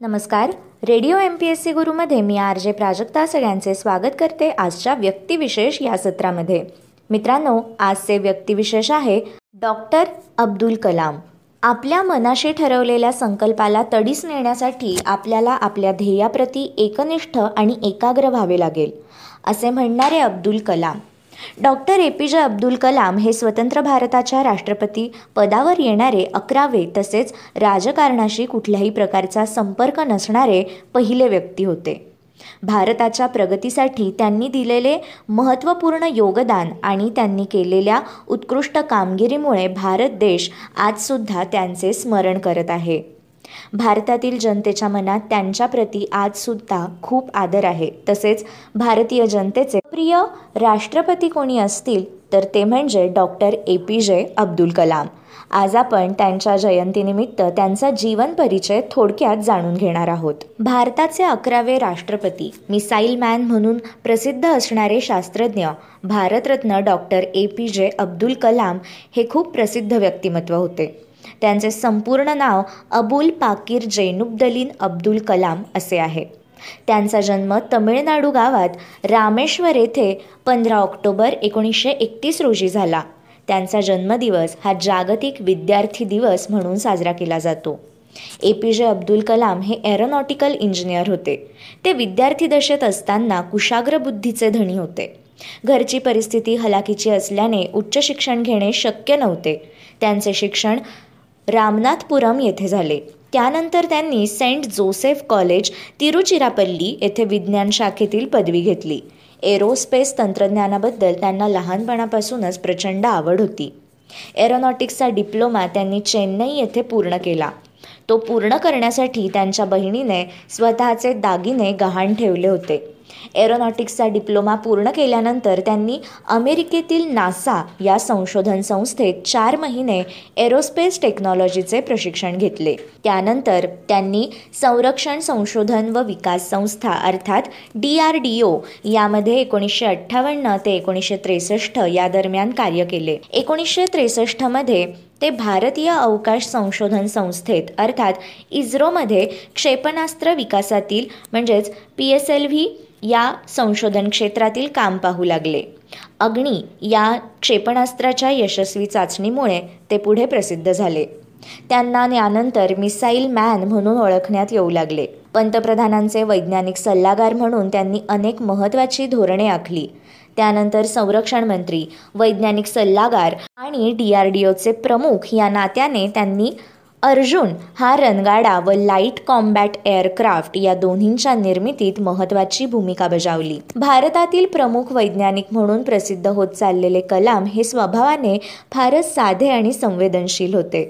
नमस्कार. Radio M P S C गुरुमध्ये मी R J Prajakta सगळ्यांचे स्वागत करते आजच्या व्यक्तिविशेष या सत्रामध्ये. मित्रांनो आजचे व्यक्तिविशेष आहे डॉक्टर अब्दुल कलाम. आपल्या मनाशी ठरवलेल्या संकल्पाला तडीस नेण्यासाठी आपल्याला आपल्या ध्येयाप्रती एकनिष्ठ आणि एकाग्र व्हावे लागेल असे म्हणणारे Abdul Kalam. Doctor A P J Abdul Kalam हे स्वतंत्र भारताच्या राष्ट्रपती पदावर येणारे अकरावे तसेच राजकारणाशी कुठल्याही प्रकारचा संपर्क नसणारे पहिले व्यक्ती होते. भारताच्या प्रगतीसाठी त्यांनी दिलेले महत्त्वपूर्ण योगदान आणि त्यांनी केलेल्या उत्कृष्ट कामगिरीमुळे भारत देश आजसुद्धा त्यांचे स्मरण करत आहे. भारतातील जनतेच्या मनात त्यांच्याप्रती आजसुद्धा खूप आदर आहे. तसेच भारतीय जनतेचे प्रिय राष्ट्रपती कोणी असतील तर ते म्हणजे doctor A. P. J. Abdul Kalam. आज आपण त्यांच्या जयंतीनिमित्त त्यांचा जीवन परिचय थोडक्यात जाणून घेणार आहोत. भारताचे अकरावे राष्ट्रपती मिसाईल मॅन म्हणून प्रसिद्ध असणारे शास्त्रज्ञ Bharat Ratna doctor A. P. J. Abdul Kalam हे खूप प्रसिद्ध व्यक्तिमत्व होते. त्यांचे संपूर्ण नाव अबुल पाकीर जैनुबदलीन अब्दुल कलाम असे आहे. त्यांचा जन्म तमिळनाडू गावात रामेश्वर येथे पंधरा ऑक्टोबर एकोणीसशे एकतीस रोजी झाला. त्यांचा जन्मदिवस हा जागतिक विद्यार्थी दिवस म्हणून साजरा केला जातो. ए पी जे अब्दुल कलाम हे एरोनॉटिकल इंजिनियर होते. ते विद्यार्थी दशेत असताना कुशाग्र बुद्धीचे धनी होते. घरची परिस्थिती हलाखीची असल्याने उच्च शिक्षण घेणे शक्य नव्हते. त्यांचे शिक्षण रामनाथपुरम येथे झाले. त्यानंतर त्यांनी सेंट जोसेफ कॉलेज तिरुचिरापल्ली येथे विज्ञान शाखेतील पदवी घेतली. एरोस्पेस तंत्रज्ञानाबद्दल त्यांना लहानपणापासूनच प्रचंड आवड होती. एरोनॉटिक्सचा डिप्लोमा त्यांनी चेन्नई येथे पूर्ण केला. तो पूर्ण करण्यासाठी त्यांच्या बहिणीने स्वतःचे दागिने गहाण ठेवले होते. एरोनॉटिक्सचा डिप्लोमा पूर्ण केल्यानंतर त्यांनी अमेरिकेतील नासा या संशोधन संस्थेत चार महिने एरोस्पेस टेक्नॉलॉजीचे प्रशिक्षण घेतले. त्यानंतर त्यांनी संरक्षण संशोधन व विकास संस्था अर्थात डी आर डी ओ यामध्ये एकोणीसशे अठ्ठावन्न ते एकोणीसशे त्रेसष्ट या दरम्यान कार्य केले. एकोणीसशे त्रेसष्टमध्ये ते भारतीय अवकाश संशोधन संस्थेत अर्थात इस्रोमध्ये क्षेपणास्त्र विकासातील म्हणजेच पी एस एल व्ही या संशोधन क्षेत्रातील काम पाहू लागले. अग्नी या क्षेपणास्त्राच्या यशस्वी चाचणीमुळे ते पुढे प्रसिद्ध झाले. त्यांना यानंतर मिसाईल मॅन म्हणून ओळखण्यात येऊ लागले. पंतप्रधानांचे वैज्ञानिक सल्लागार म्हणून त्यांनी अनेक महत्त्वाची धोरणे आखली. त्यानंतर संरक्षण मंत्री वैज्ञानिक सल्लागार आणि डी आर डी ओचे प्रमुख या नात्याने त्यांनी अर्जुन हा रणगाडा व लाइट कॉम्बॅट एअरक्राफ्ट या दोन्हींच्या निर्मितीत महत्त्वाची भूमिका बजावली. भारतातील प्रमुख वैज्ञानिक म्हणून प्रसिद्ध होत चाललेले कलाम हे स्वभावाने फारच साधे आणि संवेदनशील होते.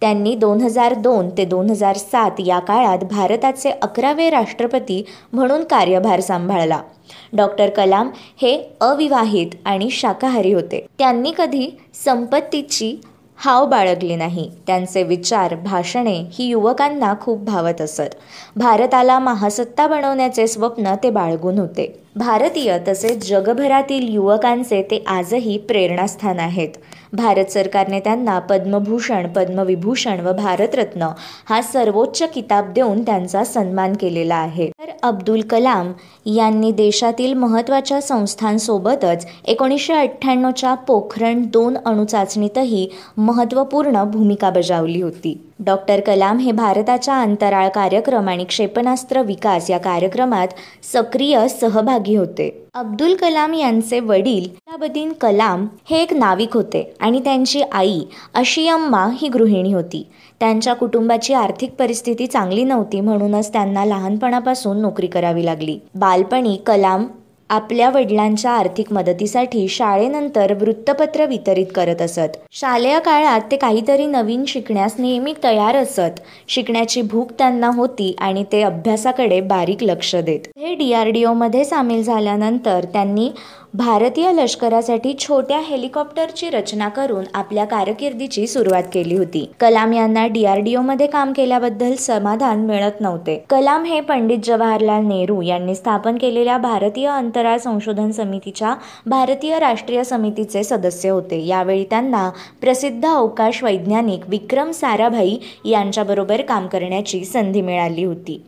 त्यांनी दोन हजार दोन ते दोन हजार सात या काळात भारताचे अकरावे राष्ट्रपती म्हणून कार्यभार सांभाळला. डॉक्टर कलाम हे अविवाहित आणि शाकाहारी होते. त्यांनी कधी संपत्तीची हाव बाळगली नाही. त्यांचे विचार भाषणे ही युवकांना खूप भावत असत. भारताला महासत्ता बनवण्याचे स्वप्न ते बाळगून होते. भारतीय तसेच जगभरातील युवकांचे ते आजही प्रेरणास्थान आहेत. भारत सरकारने त्यांना पद्मभूषण पद्मविभूषण व भारतरत्न हा सर्वोच्च किताब देऊन त्यांचा सन्मान केलेला आहे. तर अब्दुल कलाम यांनी देशातील महत्त्वाच्या संस्थांसोबतच एकोणीसशे अठ्ठ्याण्णवच्या पोखरण दोन अणुचाचणीतही महत्त्वपूर्ण भूमिका बजावली होती. डॉक्टर कलाम हे भारताच्या अंतराळ कार्यक्रम आणि क्षेपणास्त्र विकास या कार्यक्रमात सक्रिय सहभागी होते. अब्दुल कलाम यांचे वडील अलाबद्दीन कलाम हे एक नाविक होते आणि त्यांची आई अशियम्मा ही गृहिणी होती. त्यांच्या कुटुंबाची आर्थिक परिस्थिती चांगली नव्हती म्हणूनच त्यांना लहानपणापासून नोकरी करावी लागली. बालपणी कलाम आपल्या वडिलांच्या आर्थिक मदतीसाठी शाळेनंतर वृत्तपत्र वितरित करत असत. शालेय काळात ते काहीतरी नवीन शिकण्यास नेहमी तयार असत. शिकण्याची भूक त्यांना होती आणि ते अभ्यासाकडे बारीक लक्ष देत. हे डी आर डी ओमध्ये सामील झाल्यानंतर त्यांनी भारतीय लष्करासाठी छोट्या हेलिकॉप्टरची रचना करून आपल्या कारकिर्दीची सुरुवात केली होती. कलाम यांना डीआरडीओ मध्ये काम केल्याबद्दल समाधान मिळत नव्हते. कलाम हे पंडित जवाहरलाल नेहरू यांनी स्थापन केलेल्या भारतीय अंतराळ संशोधन समितीच्या भारतीय राष्ट्रीय समितीचे सदस्य होते. यावेळी त्यांना प्रसिद्ध अवकाश वैज्ञानिक विक्रम साराभाई यांच्याबरोबर काम करण्याची संधी मिळाली होती.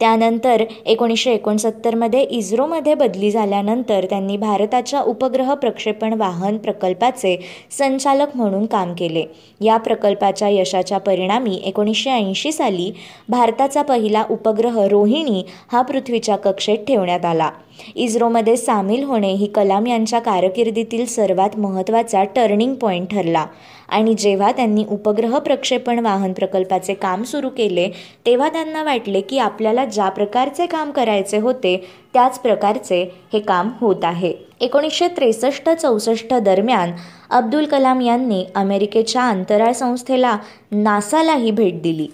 त्यानंतर एकोणीसशे एकोणसत्तरमध्ये इस्रोमध्ये बदली झाल्यानंतर त्यांनी भारताच्या उपग्रह प्रक्षेपण वाहन प्रकल्पाचे संचालक म्हणून काम केले. या प्रकल्पाच्या यशाच्या परिणामी एकोणीसशे ऐंशी साली भारताचा पहिला उपग्रह रोहिणी हा पृथ्वीच्या कक्षेत ठेवण्यात आला. इस्रोमध्ये सामील होणे ही कलाम यांच्या कारकिर्दीतील सर्वात महत्त्वाचा टर्निंग पॉईंट ठरला. आणि जेव्हा त्यांनी उपग्रह प्रक्षेपण वाहन प्रकल्पाचे काम सुरू केले तेव्हा त्यांना वाटले की आपल्याला ज्या प्रकारचे काम करायचे होते त्याच प्रकारचे हे काम होत आहे. एकोणीसशे त्रेसष्ट चौसष्ट दरम्यान अब्दुल कलाम यांनी अमेरिकेच्या अंतराळ संस्थेला नासालाही भेट दिली.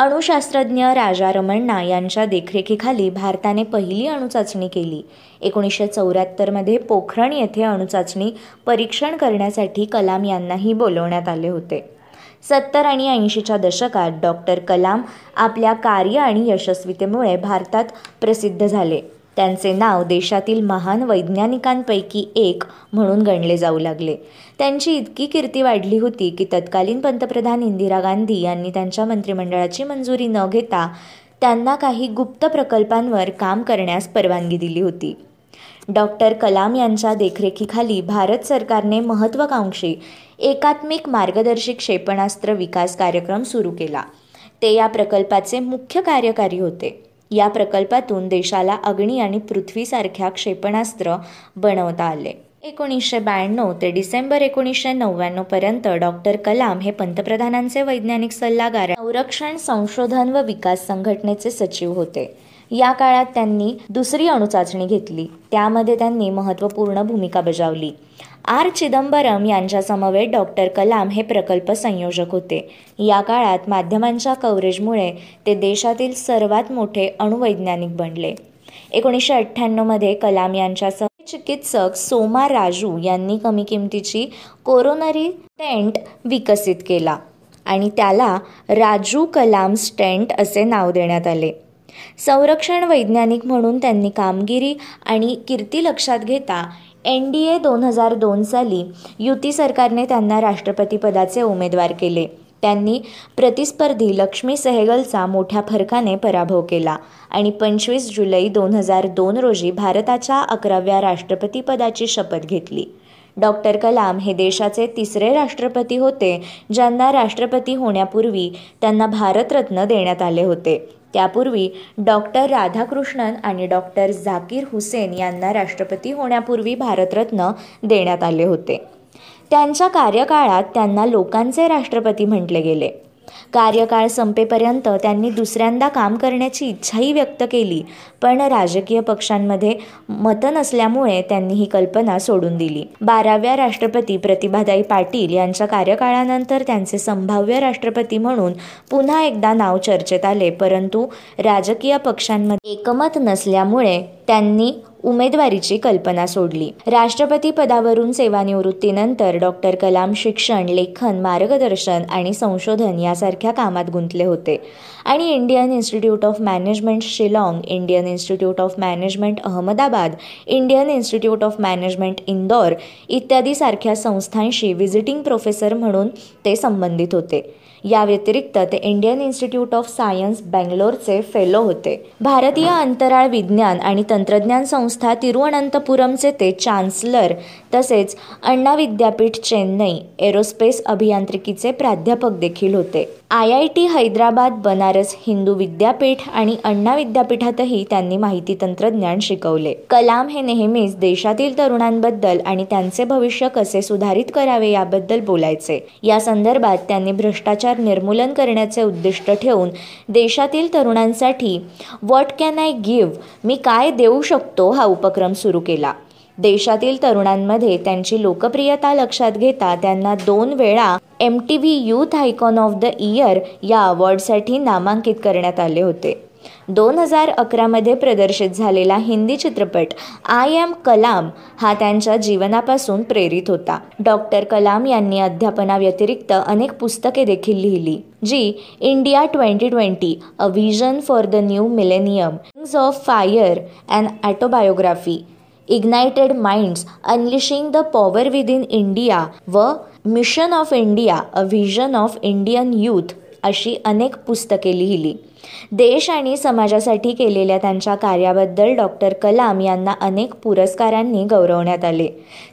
अणुशास्त्रज्ञ राजा रमण्णा यांच्या देखरेखीखाली भारताने पहिली अणुचाचणी केली. एकोणीसशे चौऱ्याहत्तरमध्ये पोखरण येथे अणुचाचणी परीक्षण करण्यासाठी कलाम यांनाही बोलवण्यात आले होते. सत्तर आणि ऐंशीच्या दशकात डॉक्टर कलाम आपल्या कार्य आणि यशस्वीतेमुळे भारतात प्रसिद्ध झाले. त्यांचे नाव देशातील महान वैज्ञानिकांपैकी एक म्हणून गणले जाऊ लागले. त्यांची इतकी कीर्ती वाढली होती की तत्कालीन पंतप्रधान इंदिरा गांधी यांनी त्यांच्या मंत्रिमंडळाची मंजुरी न घेता त्यांना काही गुप्त प्रकल्पांवर काम करण्यास परवानगी दिली होती. डॉक्टर कलाम यांच्या देखरेखीखाली भारत सरकारने महत्त्वाकांक्षी एकात्मिक मार्गदर्शक क्षेपणास्त्र विकास कार्यक्रम सुरू केला. ते या प्रकल्पाचे मुख्य कार्यकारी होते. या प्रकल्पातून देशाला अग्नी आणि पृथ्वीसारख्या क्षेपणास्त्र बनवता आले. एकोणीसशे ब्याण्णव ते डिसेंबर एकोणीसशे नव्याण्णवपर्यंत डॉक्टर कलाम हे पंतप्रधानांचे वैज्ञानिक सल्लागार संरक्षण संशोधन व विकास संघटनेचे सचिव होते. या काळात त्यांनी दुसरी अणुचाचणी घेतली. त्यामध्ये त्यांनी महत्त्वपूर्ण भूमिका बजावली. आर. चिदंबरम यांच्यासमवेत डॉक्टर कलाम हे प्रकल्प संयोजक होते. या काळात माध्यमांच्या कव्हरेजमुळे ते देशातील सर्वात मोठे अणुवैज्ञानिक बनले. एकोणीसशे अठ्ठ्याण्णवमध्ये कलाम यांच्यासह चिकित्सक सोमा राजू यांनी कमी किमतीची कोरोनरी स्टेंट विकसित केला आणि त्याला राजू कलाम स्टेंट असे नाव देण्यात आले. संरक्षण वैज्ञानिक म्हणून त्यांनी कामगिरी आणि कीर्ती लक्षात घेता एन डी ए दोन हजार दोन साली युती सरकारने त्यांना राष्ट्रपतीपदाचे उमेदवार केले. त्यांनी प्रतिस्पर्धी लक्ष्मी सेहगलचा मोठ्या फरकाने पराभव केला आणि पंचवीस जुलै दोन हजार दोन रोजी भारताच्या अकराव्या राष्ट्रपतीपदाची शपथ घेतली. डॉक्टर कलाम हे देशाचे तिसरे राष्ट्रपती होते ज्यांना राष्ट्रपती होण्यापूर्वी त्यांना भारतरत्न देण्यात आले होते. त्यापूर्वी डॉक्टर राधाकृष्णन आणि डॉक्टर झाकीर हुसेन यांना राष्ट्रपती होण्यापूर्वी भारतरत्न देण्यात आले होते. त्यांच्या कार्यकाळात त्यांना लोकांचे राष्ट्रपती म्हटले गेले. कार्यकाळ संपेपर्यंत त्यांनी दुसऱ्यांदा काम करण्याची इच्छाही व्यक्त केली. पण राजकीय पक्षांमध्ये मतं नसल्यामुळे त्यांनी ही कल्पना सोडून दिली. बाराव्या राष्ट्रपती प्रतिभाताई पाटील यांच्या कार्यकाळानंतर त्यांचे संभाव्य राष्ट्रपती म्हणून पुन्हा एकदा नाव चर्चेत आले. परंतु राजकीय पक्षांमध्ये एकमत नसल्यामुळे त्यांनी उमेदवारीची कल्पना सोडली. राष्ट्रपती पदावरून सेवानिवृत्तीनंतर डॉक्टर कलाम शिक्षण लेखन मार्गदर्शन आणि संशोधन यासारख्या कामात गुंतले होते. आणि Indian Institute of Management Shillong Indian Institute of Management Ahmedabad Indian Institute of Management Indore इत्यादी सारख्या संस्थांशी व्हिजिटिंग प्रोफेसर म्हणून ते संबंधित होते. या व्यतिरिक्त ते इंडियन इन्स्टिट्यूट ऑफ सायन्स बँगलोरचे फेलो होते. भारतीय अंतराळ विज्ञान आणि तंत्रज्ञान संस्था तिरुवनंतपुरमचे ते चान्सलर तसेच अण्णा विद्यापीठ चेन्नई एरोस्पेस अभियांत्रिकीचे प्राध्यापक देखील होते. I I T Hyderabad Banaras Hindu विद्यापीठ आणि अण्णा विद्यापीठातही त्यांनी माहिती तंत्रज्ञान शिकवले. कलाम हे नेहमीच देशातील तरुणांबद्दल आणि त्यांचे भविष्य कसे सुधारित करावे याबद्दल बोलायचे. या संदर्भात त्यांनी भ्रष्टाचार निर्मूलन करण्याचे उद्दिष्ट ठेवून देशातील तरुणांसाठी what can I give me काय देऊ शकतो? हा उपक्रम सुरू केला. देशातील तरुणांमध्ये त्यांची लोकप्रियता लक्षात घेता त्यांना दोन वेळा M T V youth icon of the year या अवॉर्डसाठी नामांकित करण्यात आले होते. दोन हजार अकरामध्ये प्रदर्शित झालेला हिंदी चित्रपट आय एम कलाम हा त्यांच्या जीवनापासून प्रेरित होता. डॉक्टर कलाम यांनी अध्यापनाव्यतिरिक्त अनेक पुस्तके देखील लिहिली जी India twenty twenty a vision for the new millennium of fire and autobiography ignited minds unleashing the power within India व mission of India a vision of Indian youth अशी अनेक पुस्तके लिहिली. देश आणि समाजासाठी केलेल्या त्यांच्या कार्याबद्दल डॉक्टर कलाम यांना अनेक पुरस्कारांनी गौरवण्यात आले.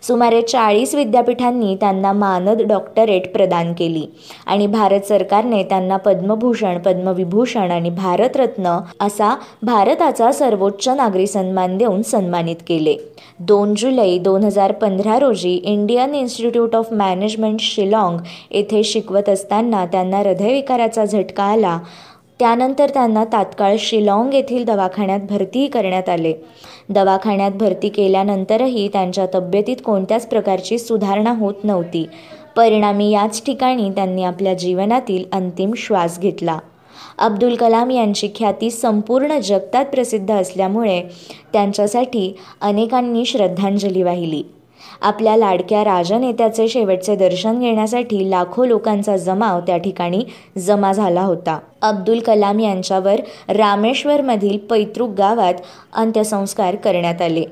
सुमारे चाळीस विद्यापीठांनी त्यांना मानद डॉक्टरेट प्रदान केली आणि भारत सरकारने त्यांना पद्मभूषण पद्मविभूषण आणि भारतरत्न असा भारताचा सर्वोच्च नागरी सन्मान देऊन सन्मानित केले. दोन जुलै दोन हजार पंधरा रोजी Indian Institute of Management Shillong येथे शिकवत असताना त्यांना हृदयविकाराचा झटका आला. त्यानंतर त्यांना तात्काळ शिलाँग येथील दवाखान्यात भरतीही करण्यात आले. दवाखान्यात भरती केल्यानंतरही त्यांच्या तब्येतीत कोणत्याच प्रकारची सुधारणा होत नव्हती. परिणामी याच ठिकाणी त्यांनी आपल्या जीवनातील अंतिम श्वास घेतला. अब्दुल कलाम यांची ख्याती संपूर्ण जगतात प्रसिद्ध असल्यामुळे त्यांच्यासाठी अनेकांनी श्रद्धांजली वाहिली. आपल्या लाडक्या राजनेत्याचे शेवटचे दर्शन घेण्यासाठी लाखो लोकांचा जमाव त्या ठिकाणी जमा झाला होता. अब्दुल कलाम यांच्यावर रामेश्वरमधील पैतृक गावात अंत्यसंस्कार करण्यात आले.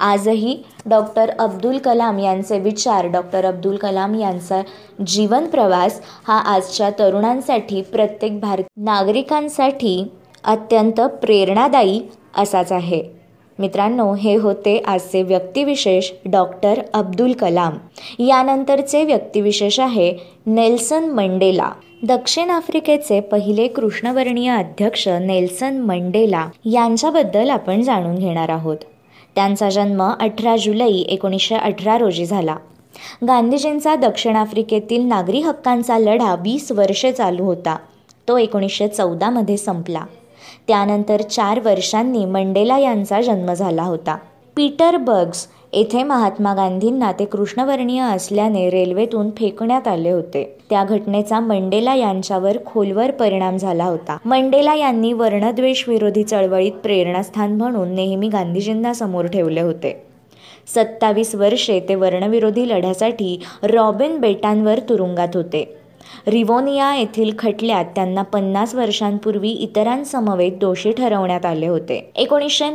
आजही डॉक्टर अब्दुल कलाम यांचे विचार डॉक्टर अब्दुल कलाम यांचा जीवन प्रवास हा आजच्या तरुणांसाठी प्रत्येक भारत नागरिकांसाठी अत्यंत प्रेरणादायी असाच आहे. मित्रांनो हे होते आजचे व्यक्तिविशेष डॉक्टर अब्दुल कलाम. यानंतरचे व्यक्तिविशेष आहे नेल्सन मंडेला. दक्षिण आफ्रिकेचे पहिले कृष्णवर्णीय अध्यक्ष नेल्सन मंडेला यांच्याबद्दल आपण जाणून घेणार आहोत. त्यांचा जन्म अठरा जुलै एकोणीसशे अठरा रोजी झाला. गांधीजींचा दक्षिण आफ्रिकेतील नागरी हक्कांचा लढा वीस वर्षे चालू होता. तो एकोणीसशे चौदामध्ये संपला. त्यानंतर चार वर्षांनी मंडेला यांचा जन्म झाला होता. पीटर बग्स येथे महात्मा गांधींना ते कृष्णवर्णीय असल्याने रेल्वेतून फेकण्यात आले होते. त्या घटनेचा मंडेला यांच्यावर खोलवर परिणाम झाला होता. मंडेला यांनी वर्णद्वेष विरोधी चळवळीत प्रेरणास्थान म्हणून नेहमी गांधीजींना समोर ठेवले होते. सत्तावीस वर्षे ते वर्णविरोधी लढ्यासाठी रॉबिन बेटांवर तुरुंगात होते. रिवोनिया येथील खटल्यात त्यांना पन्नास वर्षांपूर्वी इतरांसमवेत दोषी ठरवण्यात आले होते. एकोणीसशे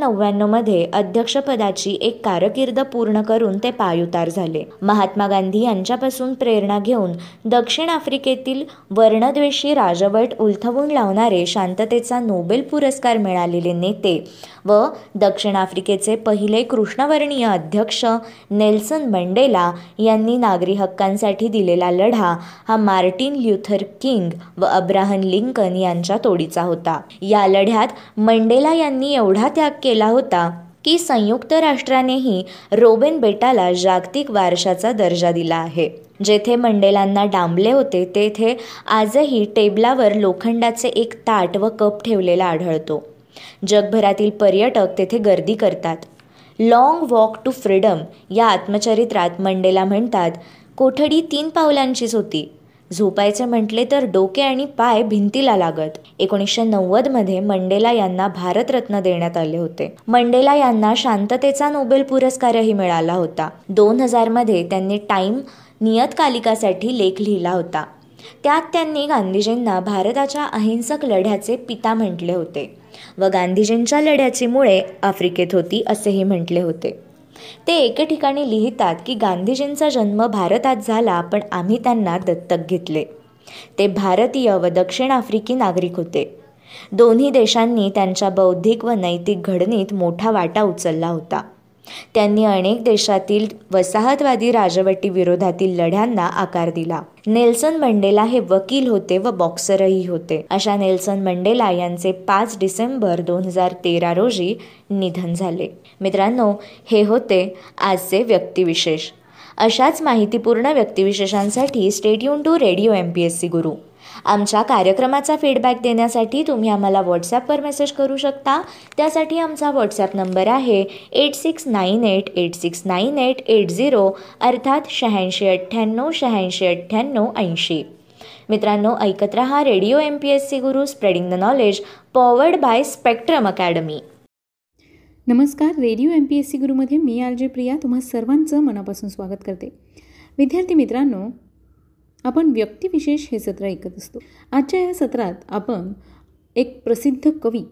मध्ये अध्यक्षपदाची एक कारकीर्द पूर्ण करून ते पायुतार झाले. महात्मा गांधी यांच्यापासून प्रेरणा घेऊन दक्षिण आफ्रिकेतील वर्णद्वेषी राजवट उलथवून लावणारे शांततेचा नोबेल पुरस्कार मिळालेले नेते व दक्षिण आफ्रिकेचे पहिले कृष्णवर्णीय अध्यक्ष नेल्सन मंडेला यांनी नागरी हक्कांसाठी दिलेला लढा हा मार्टिन ल्युथर किंग व अब्राहम लिंकन यांच्या तोडीचा होता. या लढ्यात मंडेला यांनी एवढा त्याग केला होता की संयुक्त राष्ट्रानेही रोबेन बेटाला जागतिक वारशाचा दर्जा दिला आहे. जेथे मंडेलांना डांबले होते तेथे आजही टेबलावर लोखंडाचे एक ताट व कप ठेवलेला आढळतो. जगभरातील पर्यटक तेथे गर्दी करतात. लाँग वॉक टू फ्रीडम या आत्मचरित्रात मंडेला म्हणतात कोठडी तीन पावलांचीच होती. झोपायचे म्हटले तर डोके आणि पाय भिंतीला लागत. एकोणीसशे नव्वदमध्ये मंडेला यांना भारतरत्न देण्यात आले होते. मंडेला यांना शांततेचा नोबेल पुरस्कारही मिळाला होता. दोन हजारमध्ये त्यांनी टाईम नियतकालिकासाठी लेख लिहिला होता. त्यात त्यांनी गांधीजींना भारताच्या अहिंसक लढ्याचे पिता म्हटले होते व गांधीजींच्या लढ्याची मुळे आफ्रिकेत होती असेही म्हटले होते. ते एके ठिकाणी लिहितात की गांधीजींचा जन्म भारतात झाला पण आम्ही त्यांना दत्तक घेतले. ते भारतीय व दक्षिण आफ्रिकी नागरिक होते. दोन्ही देशांनी त्यांच्या बौद्धिक व नैतिक घडणीत मोठा वाटा उचलला होता. त्यांनी अनेक देशातील वसाहतवादी राजवटी विरोधातील लढ्यांना आकार दिला. नेल्सन मंडेला हे वकील होते व बॉक्सरही होते. अशा नेल्सन मंडेला यांचे पाच डिसेंबर दोन हजार तेरा रोजी निधन झाले. मित्रांनो हे होते आजचे व्यक्तिविशेष. अशाच माहितीपूर्ण व्यक्तिविशेषांसाठी stay stadium to radio M P S C Guru आमच्या कार्यक्रमाचा फीडबॅक देण्यासाठी तुम्ही आम्हाला व्हॉट्सॲपवर मेसेज करू शकता. त्यासाठी आमचा व्हॉट्सॲप नंबर आहे eight six nine eight eight six nine eight eight zero अर्थात शहाऐंशी अठ्ठ्याण्णव शहाऐंशी अठ्ठ्याण्णव ऐंशी. मित्रांनो ऐकत रहा radio M P S C Guru spreading the knowledge powered by Spectrum Academy नमस्कार radio M P S C गुरुमध्ये मी आर जे प्रिया तुम्हा सर्वांचं मनापासून स्वागत करते. विद्यार्थी मित्रांनो आपण व्यक्तिविशेष हे सत्र ऐकत असतो. आजच्या या सत्रात आपण एक प्रसिद्ध कवी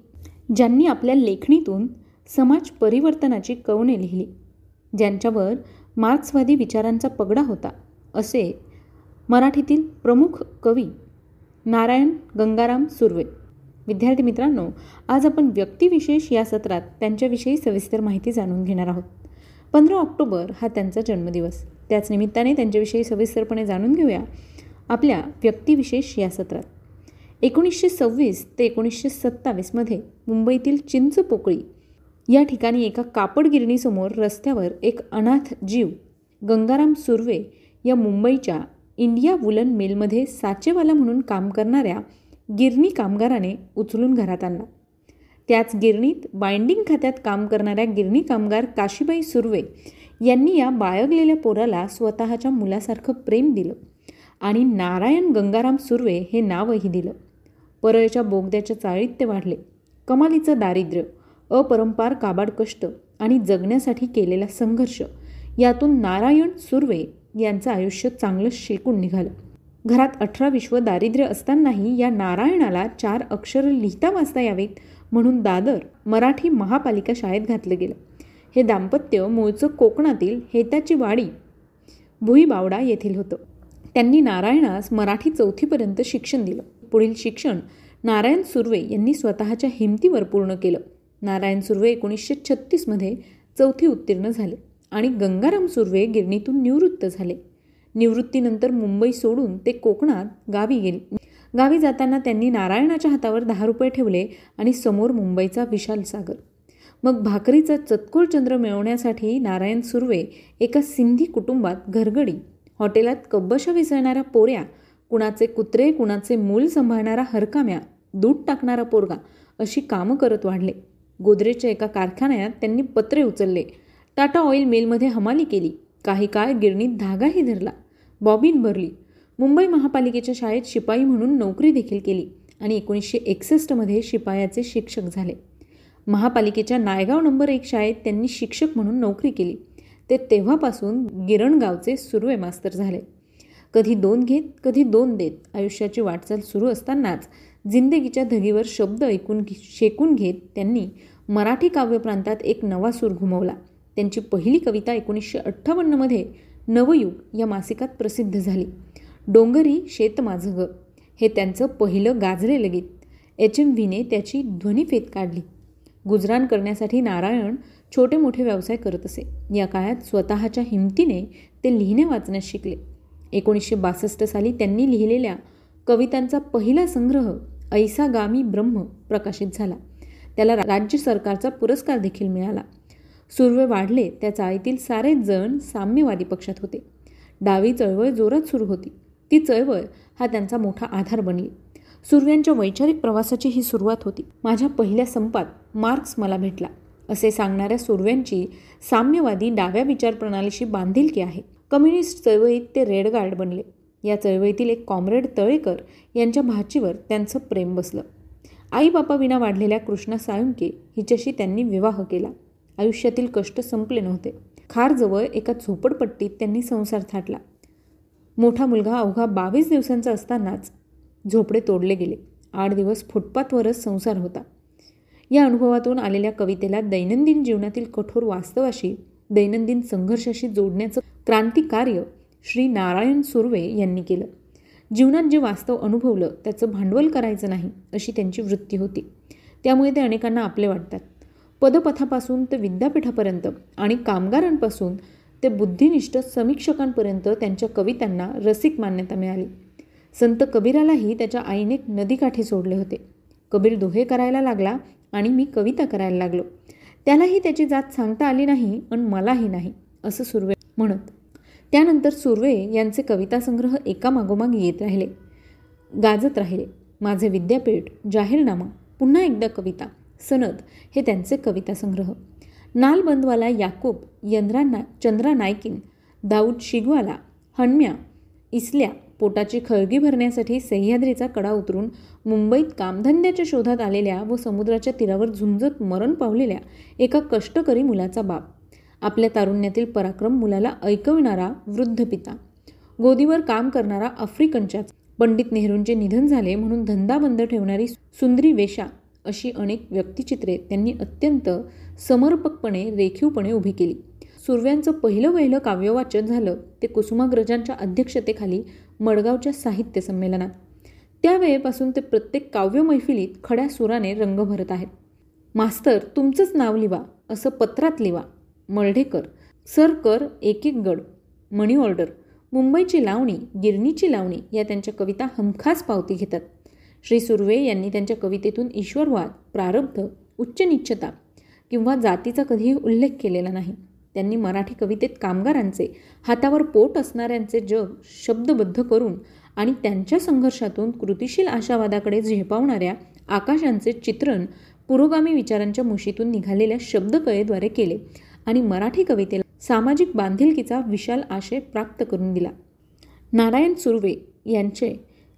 ज्यांनी आपल्या लेखणीतून समाज परिवर्तनाची कवने लिहिली. ज्यांच्यावर मार्क्सवादी विचारांचा पगडा होता असे मराठीतील प्रमुख कवी नारायण गंगाराम सुर्वे. विद्यार्थी मित्रांनो आज आपण व्यक्तिविशेष या सत्रात त्यांच्याविषयी सविस्तर माहिती जाणून घेणार आहोत. पंधरा ऑक्टोबर हा त्यांचा जन्मदिवस. त्याच निमित्ताने त्यांच्याविषयी सविस्तरपणे जाणून घेऊया. आपल्या व्यक्तिविशेष या सत्रात. एकोणीसशे सव्वीस ते एकोणीसशे सत्तावीसमध्ये मुंबईतील चिंचपोकळी या ठिकाणी एका कापड गिरणीसमोर रस्त्यावर एक अनाथ जीव गंगाराम सुर्वे या मुंबईच्या इंडिया वुलन मिलमध्ये साचेवाला म्हणून काम करणाऱ्या गिरणी कामगाराने उचलून घरात आणला. त्याच गिरणीत बाइंडिंग खात्यात काम करणाऱ्या गिरणी कामगार काशीबाई सुर्वे यांनी या बाळगलेल्या पोराला स्वतःच्या मुलासारखं प्रेम दिलं आणि नारायण गंगाराम सुर्वे हे नावही दिलं. परळच्या बोगद्याच्या चाळीत ते वाढले. कमालीचं दारिद्र्य अपरंपार काबाड कष्ट आणि जगण्यासाठी केलेला संघर्ष यातून नारायण सुर्वे यांचं आयुष्य चांगलं शेकून निघालं. घरात अठरा विश्व दारिद्र्य असतानाही या नारायणाला चार अक्षरं लिहिता वाचता यावेत म्हणून दादर मराठी महापालिका शाळेत घातलं गेलं. हे दाम्पत्य मूळचं कोकणातील हेताची वाडी भुईबावडा येथील होतं. त्यांनी नारायणास मराठी चौथीपर्यंत शिक्षण दिलं. पुढील शिक्षण नारायण सुर्वे यांनी स्वतःच्या हिमतीवर पूर्ण केलं. नारायण सुर्वे एकोणीसशे छत्तीसमध्ये चौथी उत्तीर्ण झाले आणि गंगाराम सुर्वे गिरणीतून निवृत्त झाले. निवृत्तीनंतर मुंबई सोडून ते कोकणात गावी गेले. गावी जाताना त्यांनी नारायणाच्या हातावर दहा रुपये ठेवले आणि समोर मुंबईचा विशाल सागर. मग भाकरीचा चतकोर चंद्र मिळवण्यासाठी नारायण सुर्वे एका सिंधी कुटुंबात घरगडी हॉटेलात कब्बशा विसळणाऱ्या पोऱ्या कुणाचे कुत्रे कुणाचे मूल सांभाळणारा हरकाम्या दूध टाकणारा पोरगा अशी कामं करत वाढले. गोदरेजच्या एका कारखान्यात त्यांनी पत्रे उचलले. टाटा ऑइल मिलमध्ये हमाली केली. काही काळ गिरणीत धागाही धरला. बॉबीन भरली. मुंबई महापालिकेच्या शाळेत शिपाई म्हणून नोकरी देखील केली आणि एकोणीसशे एकसष्टमध्ये शिपायाचे शिक्षक झाले. महापालिकेच्या नायगाव नंबर एक शाळेत त्यांनी शिक्षक म्हणून नोकरी केली. ते तेव्हापासून गिरणगावचे सुरवे मास्तर झाले. कधी दोन घेत कधी दोन देत. आयुष्याची वाटचाल सुरू असतानाच जिंदगीच्या धगीवर शब्द ऐकून शेकून घेत त्यांनी मराठी काव्यप्रांतात एक नवा सूर घुमवला. त्यांची पहिली कविता एकोणीसशे अठ्ठावन्नमध्ये नवयुग या मासिकात प्रसिद्ध झाली. डोंगरी शेत माझं ग. हे त्यांचं पहिलं गाजलेलं गीत. एच एम व्हीने त्याची ध्वनिफेत काढली. गुजराण करण्यासाठी नारायण छोटे मोठे व्यवसाय करत असे. या काळात स्वतःच्या हिमतीने ते लिहिणे वाचण्यास शिकले. एकोणीसशे बासष्ट साली त्यांनी लिहिलेल्या कवितांचा पहिला संग्रह ऐसागामी ब्रह्म प्रकाशित झाला. त्याला राज्य सरकारचा पुरस्कार देखील मिळाला. सुर्वे वाढले त्या चाळीतील सारेच जण साम्यवादी पक्षात होते. डावी चळवळ जोरात सुरू होती. ती चळवळ हा त्यांचा मोठा आधार बनली. सुर्व्यांच्या वैचारिक प्रवासाची ही सुरुवात होती. माझ्या पहिल्या संपात मार्क्स मला भेटला. असे सांगणाऱ्या सुर्व्यांची साम्यवादी डाव्या विचारप्रणालीशी बांधिलकी आहे. कम्युनिस्ट चळवळीत ते रेडगार्ड बनले. या चळवळीतील एक कॉम्रेड तळेकर यांच्या भाचीवर त्यांचं प्रेम बसलं. आईबापाविना विना वाढलेल्या कृष्णा साळुंके हिच्याशी त्यांनी विवाह केला. आयुष्यातील कष्ट संपले नव्हते. खारजवळ एका झोपडपट्टीत त्यांनी संसार थाटला. मोठा मुलगा अवघा बावीस दिवसांचा असतानाच झोपडे तोडले गेले. आठ दिवस फुटपाथवरच संसार होता. या अनुभवातून आलेल्या कवितेला दैनंदिन जीवनातील कठोर वास्तवाशी दैनंदिन संघर्षाशी जोडण्याचं क्रांतिकार्य श्री नारायण सुर्वे यांनी केलं. जीवनात जे वास्तव अनुभवलं त्याचं भांडवल करायचं नाही अशी त्यांची वृत्ती होती. त्यामुळे ते अनेकांना आपले वाटतात. पदपथापासून ते विद्यापीठापर्यंत आणि कामगारांपासून ते बुद्धिनिष्ठ समीक्षकांपर्यंत त्यांच्या कवितांना रसिक मान्यता मिळाली. संत कबीरालाही त्याच्या आईने नदीकाठी सोडले होते. कबीर दोहे करायला लागला आणि मी कविता करायला लागलो. त्यालाही त्याची जात सांगता आली नाही आणि मलाही नाही असं सुर्वे म्हणत. त्यानंतर सुर्वे यांचे कविता संग्रह एकामागोमाग येत राहिले. गाजत राहिले. माझे विद्यापीठ जाहीरनामा पुन्हा एकदा कविता सनद हे त्यांचे कविता संग्रह. नालबंदवाला याकूब यंद्रा ना चंद्रा नायकिन दाऊद शिगवाला हणम्या इसल्या पोटाची खळगी भरण्यासाठी सह्याद्रीचा कडा उतरून मुंबईत कामधंद्याच्या शोधात आलेल्या व समुद्राच्या तीरावर झुंजत मरण पावलेल्या एका कष्टकरी मुलाचा बाप. आपल्या तारुण्यातील पराक्रम मुलाला ऐकविणारा वृद्ध पिता. गोदीवर काम करणारा आफ्रिकनच्या पंडित नेहरूंचे निधन झाले म्हणून धंदा बंद ठेवणारी सुंदरी वेशा अशी अनेक व्यक्तिचित्रे त्यांनी अत्यंत समर्पकपणे रेखीवपणे उभी केली. सुरव्यांचं पहिलं वहिलं काव्यवाचन झालं. ते कुसुमाग्रजांच्या अध्यक्षतेखाली मडगावच्या साहित्य संमेलनात. त्यावेळेपासून ते प्रत्येक काव्य मैफिलीत खड्या सुराने रंग भरत आहेत. मास्तर तुमचंच नाव लिवा असं पत्रात लिवा. मर्ढेकर सर कर एक एक गड. मनी ऑर्डर मुंबईची लावणी गिरणीची लावणी या त्यांच्या कविता हमखास पावती घेतात. श्री सुर्वे यांनी त्यांच्या कवितेतून ईश्वरवाद प्रारब्ध उच्च निच्छता किंवा जातीचा कधीही उल्लेख केलेला नाही. त्यांनी मराठी कवितेत कामगारांचे हातावर पोट असणाऱ्यांचे जग शब्दबद्ध करून आणि त्यांच्या संघर्षातून कृतिशील आशावादाकडे झेपावणाऱ्या आकाशांचे चित्रण पुरोगामी विचारांच्या मुशीतून निघालेल्या शब्दकळेद्वारे केले आणि मराठी कवितेला सामाजिक बांधिलकीचा विशाल आशय प्राप्त करून दिला. नारायण सुर्वे यांचे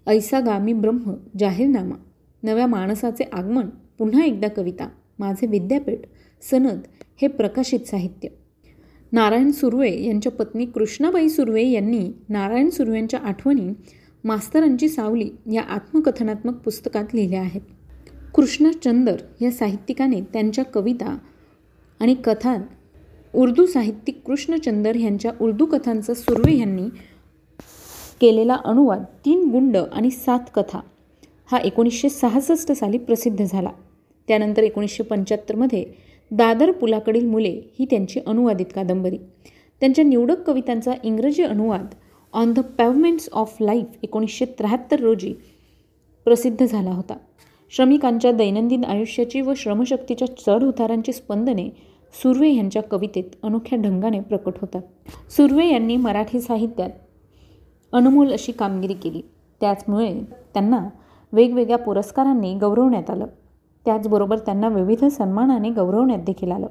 ऐसागामी ब्रह्म जाहीरनामा नव्या माणसाचे आगमन पुन्हा एकदा कविता माझे विद्यापीठ सनद हे प्रकाशित साहित्य. नारायण सुर्वे यांच्या पत्नी कृष्णाबाई सुर्वे यांनी नारायण सुर्वेंच्या आठवणी मास्तरांची सावली या आत्मकथनात्मक पुस्तकात लिहिल्या आहेत. कृष्णचंदर या साहित्यिकाने त्यांच्या कविता आणि कथा उर्दू साहित्यिक कृष्णचंदर यांच्या उर्दू कथांचा सुर्वे यांनी केलेला अनुवाद तीन गुंड आणि सात कथा हा एकोणीसशे सहासष्ट साली प्रसिद्ध झाला. त्यानंतर एकोणीसशे पंच्याहत्तरमध्ये दादर पुलाकडील मुले ही त्यांची अनुवादित कादंबरी. त्यांच्या निवडक कवितांचा इंग्रजी अनुवाद on the pavements of life एकोणीसशे त्र्याहत्तर रोजी प्रसिद्ध झाला होता. श्रमिकांच्या दैनंदिन आयुष्याची व श्रमशक्तीच्या चढ उतारांची स्पंदने सुर्वे यांच्या कवितेत अनोख्या ढंगाने प्रकट होतात. सुर्वे यांनी मराठी साहित्यात अनमोल अशी कामगिरी केली. त्याचमुळे त्यांना वेगवेगळ्या पुरस्कारांनी गौरवण्यात आलं. त्याचबरोबर त्यांना विविध सन्मानाने गौरवण्यात देखील आलं.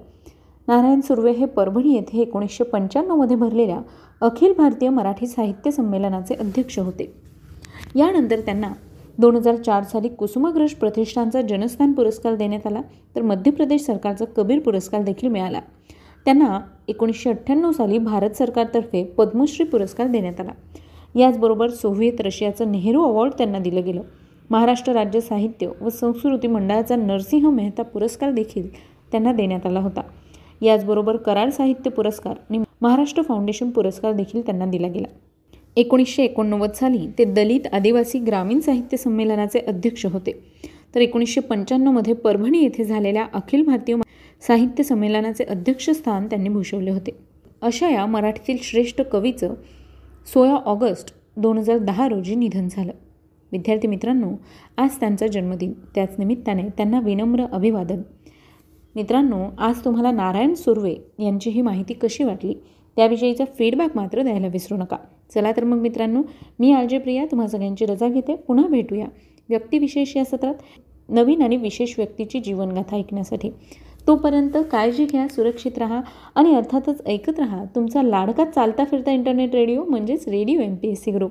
नारायण सुर्वे हे परभणी येथे एकोणीसशे पंच्याण्णवमध्ये भरलेल्या अखिल भारतीय मराठी साहित्य संमेलनाचे अध्यक्ष होते. यानंतर त्यांना दोन हजार चार साली कुसुमाग्रज प्रतिष्ठानचा जनस्थान पुरस्कार देण्यात आला तर मध्य प्रदेश सरकारचा कबीर पुरस्कार देखील मिळाला. त्यांना एकोणीसशे अठ्ठ्याण्णव साली भारत सरकारतर्फे पद्मश्री पुरस्कार देण्यात आला. याचबरोबर सोव्हिएत रशियाचं नेहरू अवॉर्ड त्यांना दिलं गेलं. महाराष्ट्र राज्य साहित्य व संस्कृती मंडळाचा नरसिंह मेहता पुरस्कार देखील त्यांना देण्यात आला होता. याचबरोबर करार साहित्य पुरस्कार आणि महाराष्ट्र फाउंडेशन पुरस्कार देखील त्यांना दिला गेला. एकोणीसशे एकोणनव्वद साली ते दलित आदिवासी ग्रामीण साहित्य संमेलनाचे अध्यक्ष होते. तर एकोणीसशे पंच्याण्णवमध्ये परभणी येथे झालेल्या अखिल भारतीय साहित्य संमेलनाचे अध्यक्षस्थान त्यांनी भूषवले होते. अशा या मराठीतील श्रेष्ठ कवीचं सोळा ऑगस्ट दोन हजार दहा रोजी निधन झालं. विद्यार्थी मित्रांनो आज त्यांचा जन्मदिन. त्याच निमित्ताने त्यांना विनम्र अभिवादन. मित्रांनो आज तुम्हाला नारायण सुर्वे यांची ही माहिती कशी वाटली? त्याविषयीचा फीडबॅक मात्र द्यायला विसरू नका. चला तर मग मित्रांनो मी आलजे प्रिया तुम्हा सगळ्यांची रजा घेते. पुन्हा भेटूया. व्यक्तिविशेष या सत्रात नवीन आणि विशेष व्यक्तीची जीवनगाथा ऐकण्यासाठी. तोपर्यंत काळजी घ्या सुरक्षित राहा आणि अर्थातच ऐकत राहा. तुमचा लाडका चालता फिरता इंटरनेट रेडिओ म्हणजेच radio M P S C group